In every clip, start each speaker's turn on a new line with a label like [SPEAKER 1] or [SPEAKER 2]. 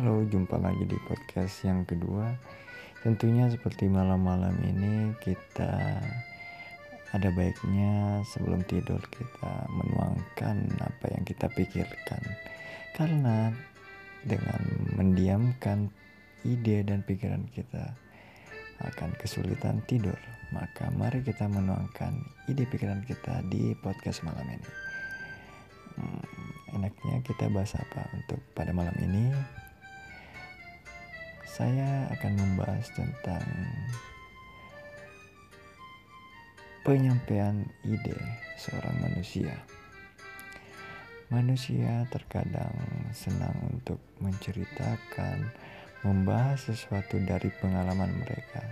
[SPEAKER 1] Halo, jumpa lagi di podcast yang kedua. Tentunya seperti malam-malam ini kita ada baiknya sebelum tidur kita menuangkan apa yang kita pikirkan. Karena dengan mendiamkan ide dan pikiran kita akan kesulitan tidur. Maka mari kita menuangkan ide pikiran kita di podcast malam ini. Hmm, enaknya kita bahas apa untuk pada malam ini? Saya akan membahas tentang penyampaian ide seorang manusia. Manusia terkadang senang untuk menceritakan, membahas sesuatu dari pengalaman mereka,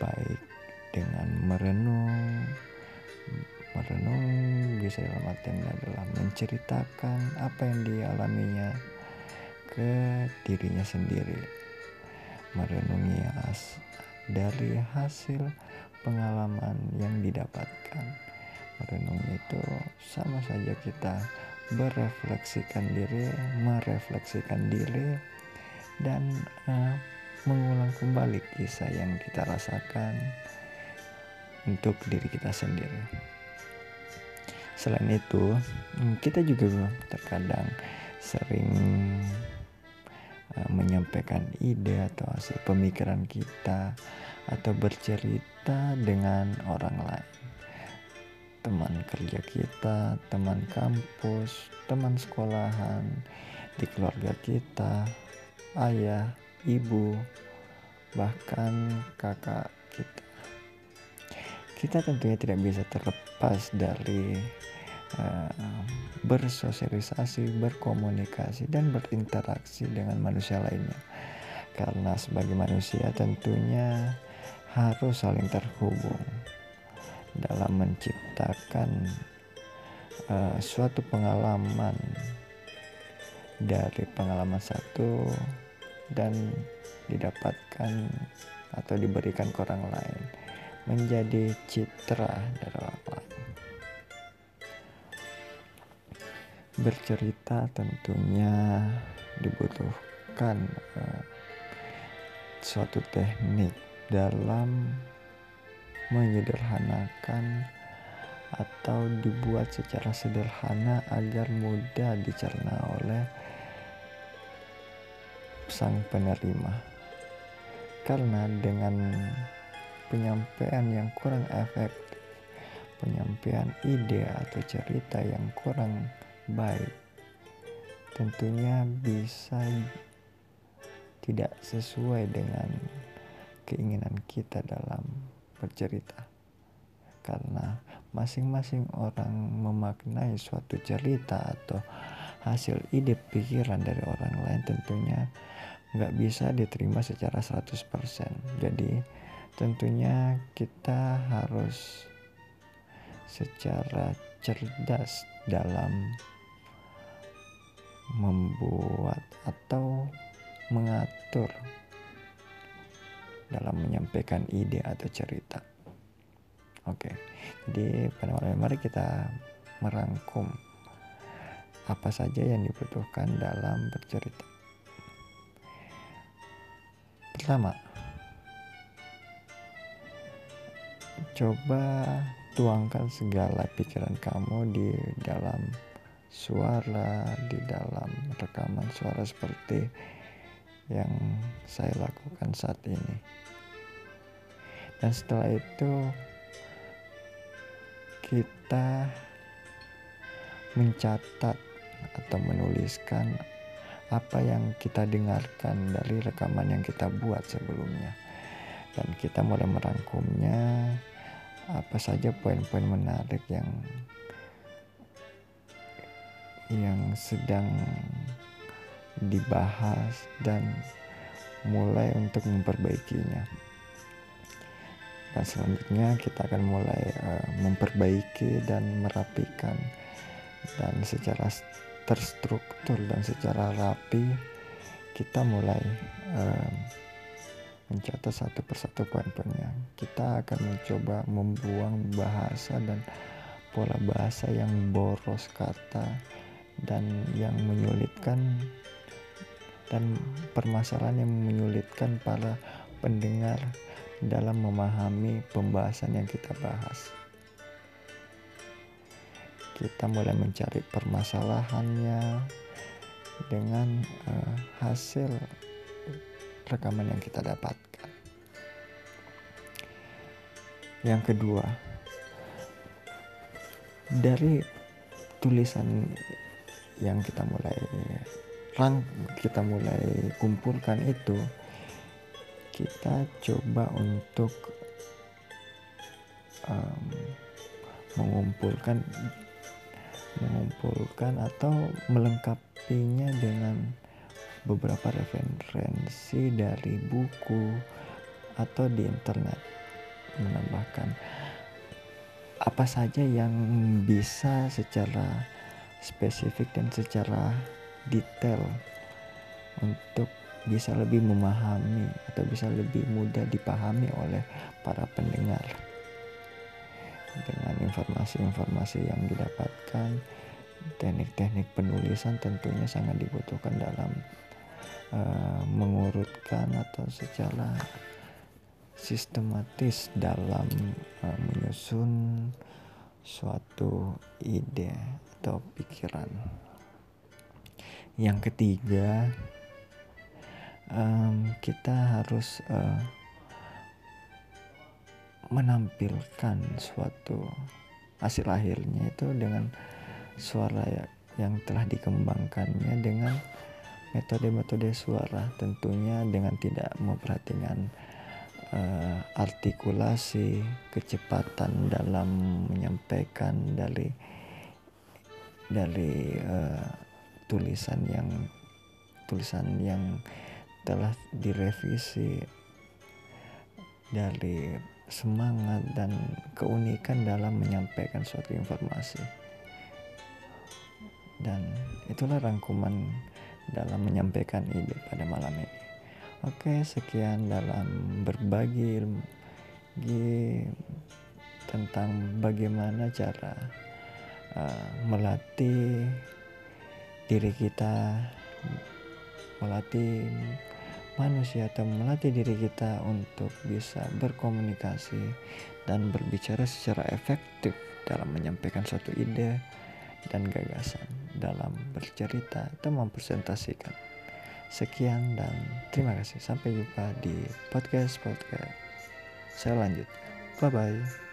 [SPEAKER 1] baik dengan merenung, merenung bisa dalam artian adalah menceritakan apa yang dialaminya ke dirinya sendiri merenungi as dari hasil pengalaman yang didapatkan. Merenungi itu sama saja kita berefleksikan diri, merefleksikan diri, dan uh, mengulang kembali kisah yang kita rasakan untuk diri kita sendiri. Selain itu, kita juga terkadang sering menyampaikan ide atau hasil pemikiran kita atau bercerita dengan orang lain teman kerja kita, teman kampus, teman sekolahan, di keluarga kita, ayah, ibu, bahkan kakak kita. Kita tentunya tidak bisa terlepas dari uh, bersosialisasi, berkomunikasi, dan berinteraksi dengan manusia lainnya. Karena sebagai manusia tentunya harus saling terhubung dalam menciptakan uh, suatu pengalaman dari pengalaman satu dan didapatkan atau diberikan ke orang lain menjadi citra dari bercerita tentunya dibutuhkan uh, suatu teknik dalam menyederhanakan atau dibuat secara sederhana agar mudah dicerna oleh sang penerima. Karena dengan penyampaian yang kurang efektif, penyampaian ide atau cerita yang kurang baik. Tentunya bisa tidak sesuai dengan keinginan kita dalam bercerita. Karena masing-masing orang memaknai suatu cerita atau hasil ide pikiran dari orang lain tentunya nggak bisa diterima secara 100% jadi tentunya kita harus secara cerdas dalam membuat atau mengatur dalam menyampaikan ide atau cerita. Oke, jadi pada malam mari kita merangkum apa saja yang dibutuhkan dalam bercerita. Pertama, coba tuangkan segala pikiran kamu di dalam suara di dalam rekaman suara seperti yang saya lakukan saat ini. Dan setelah itu kita mencatat atau menuliskan apa yang kita dengarkan dari rekaman yang kita buat sebelumnya. Dan kita mulai merangkumnya apa saja poin-poin menarik yang yang sedang dibahas dan mulai untuk memperbaikinya. Dan selanjutnya kita akan mulai uh, memperbaiki dan merapikan dan secara terstruktur dan secara rapi kita mulai uh, mencatat satu persatu poin-poinnya. Kita akan mencoba membuang bahasa dan pola bahasa yang boros kata dan yang menyulitkan dan permasalahan yang menyulitkan para pendengar dalam memahami pembahasan yang kita bahas. Kita mulai mencari permasalahannya dengan uh, hasil rekaman yang kita dapatkan. Yang kedua, dari tulisan yang kita mulai rang kita mulai kumpulkan itu kita coba untuk um, mengumpulkan mengumpulkan atau melengkapinya dengan beberapa referensi dari buku atau di internet. Menambahkan apa saja yang bisa secara spesifik dan secara detail untuk bisa lebih memahami atau bisa lebih mudah dipahami oleh para pendengar. Dengan informasi-informasi yang didapatkan teknik-teknik penulisan tentunya sangat dibutuhkan dalam uh, mengurutkan atau secara sistematis dalam uh, menyusun suatu ide atau pikiran. Yang ketiga, um, kita harus uh, menampilkan suatu hasil akhirnya itu dengan suara ya, yang telah dikembangkannya dengan metode-metode suara tentunya dengan tidak memperhatikan uh, artikulasi kecepatan dalam menyampaikan dari dari uh, tulisan yang tulisan yang telah direvisi dari semangat dan keunikan dalam menyampaikan suatu informasi. Dan itulah rangkuman dalam menyampaikan ide pada malam ini. Oke sekian dalam berbagi tentang bagaimana cara uh, melatih diri kita melatih manusia atau melatih diri kita untuk bisa berkomunikasi dan berbicara secara efektif dalam menyampaikan suatu ide dan gagasan dalam bercerita atau mempresentasikan. Sekian dan terima kasih. Sampai jumpa di podcast podcast. Saya lanjut. Bye bye.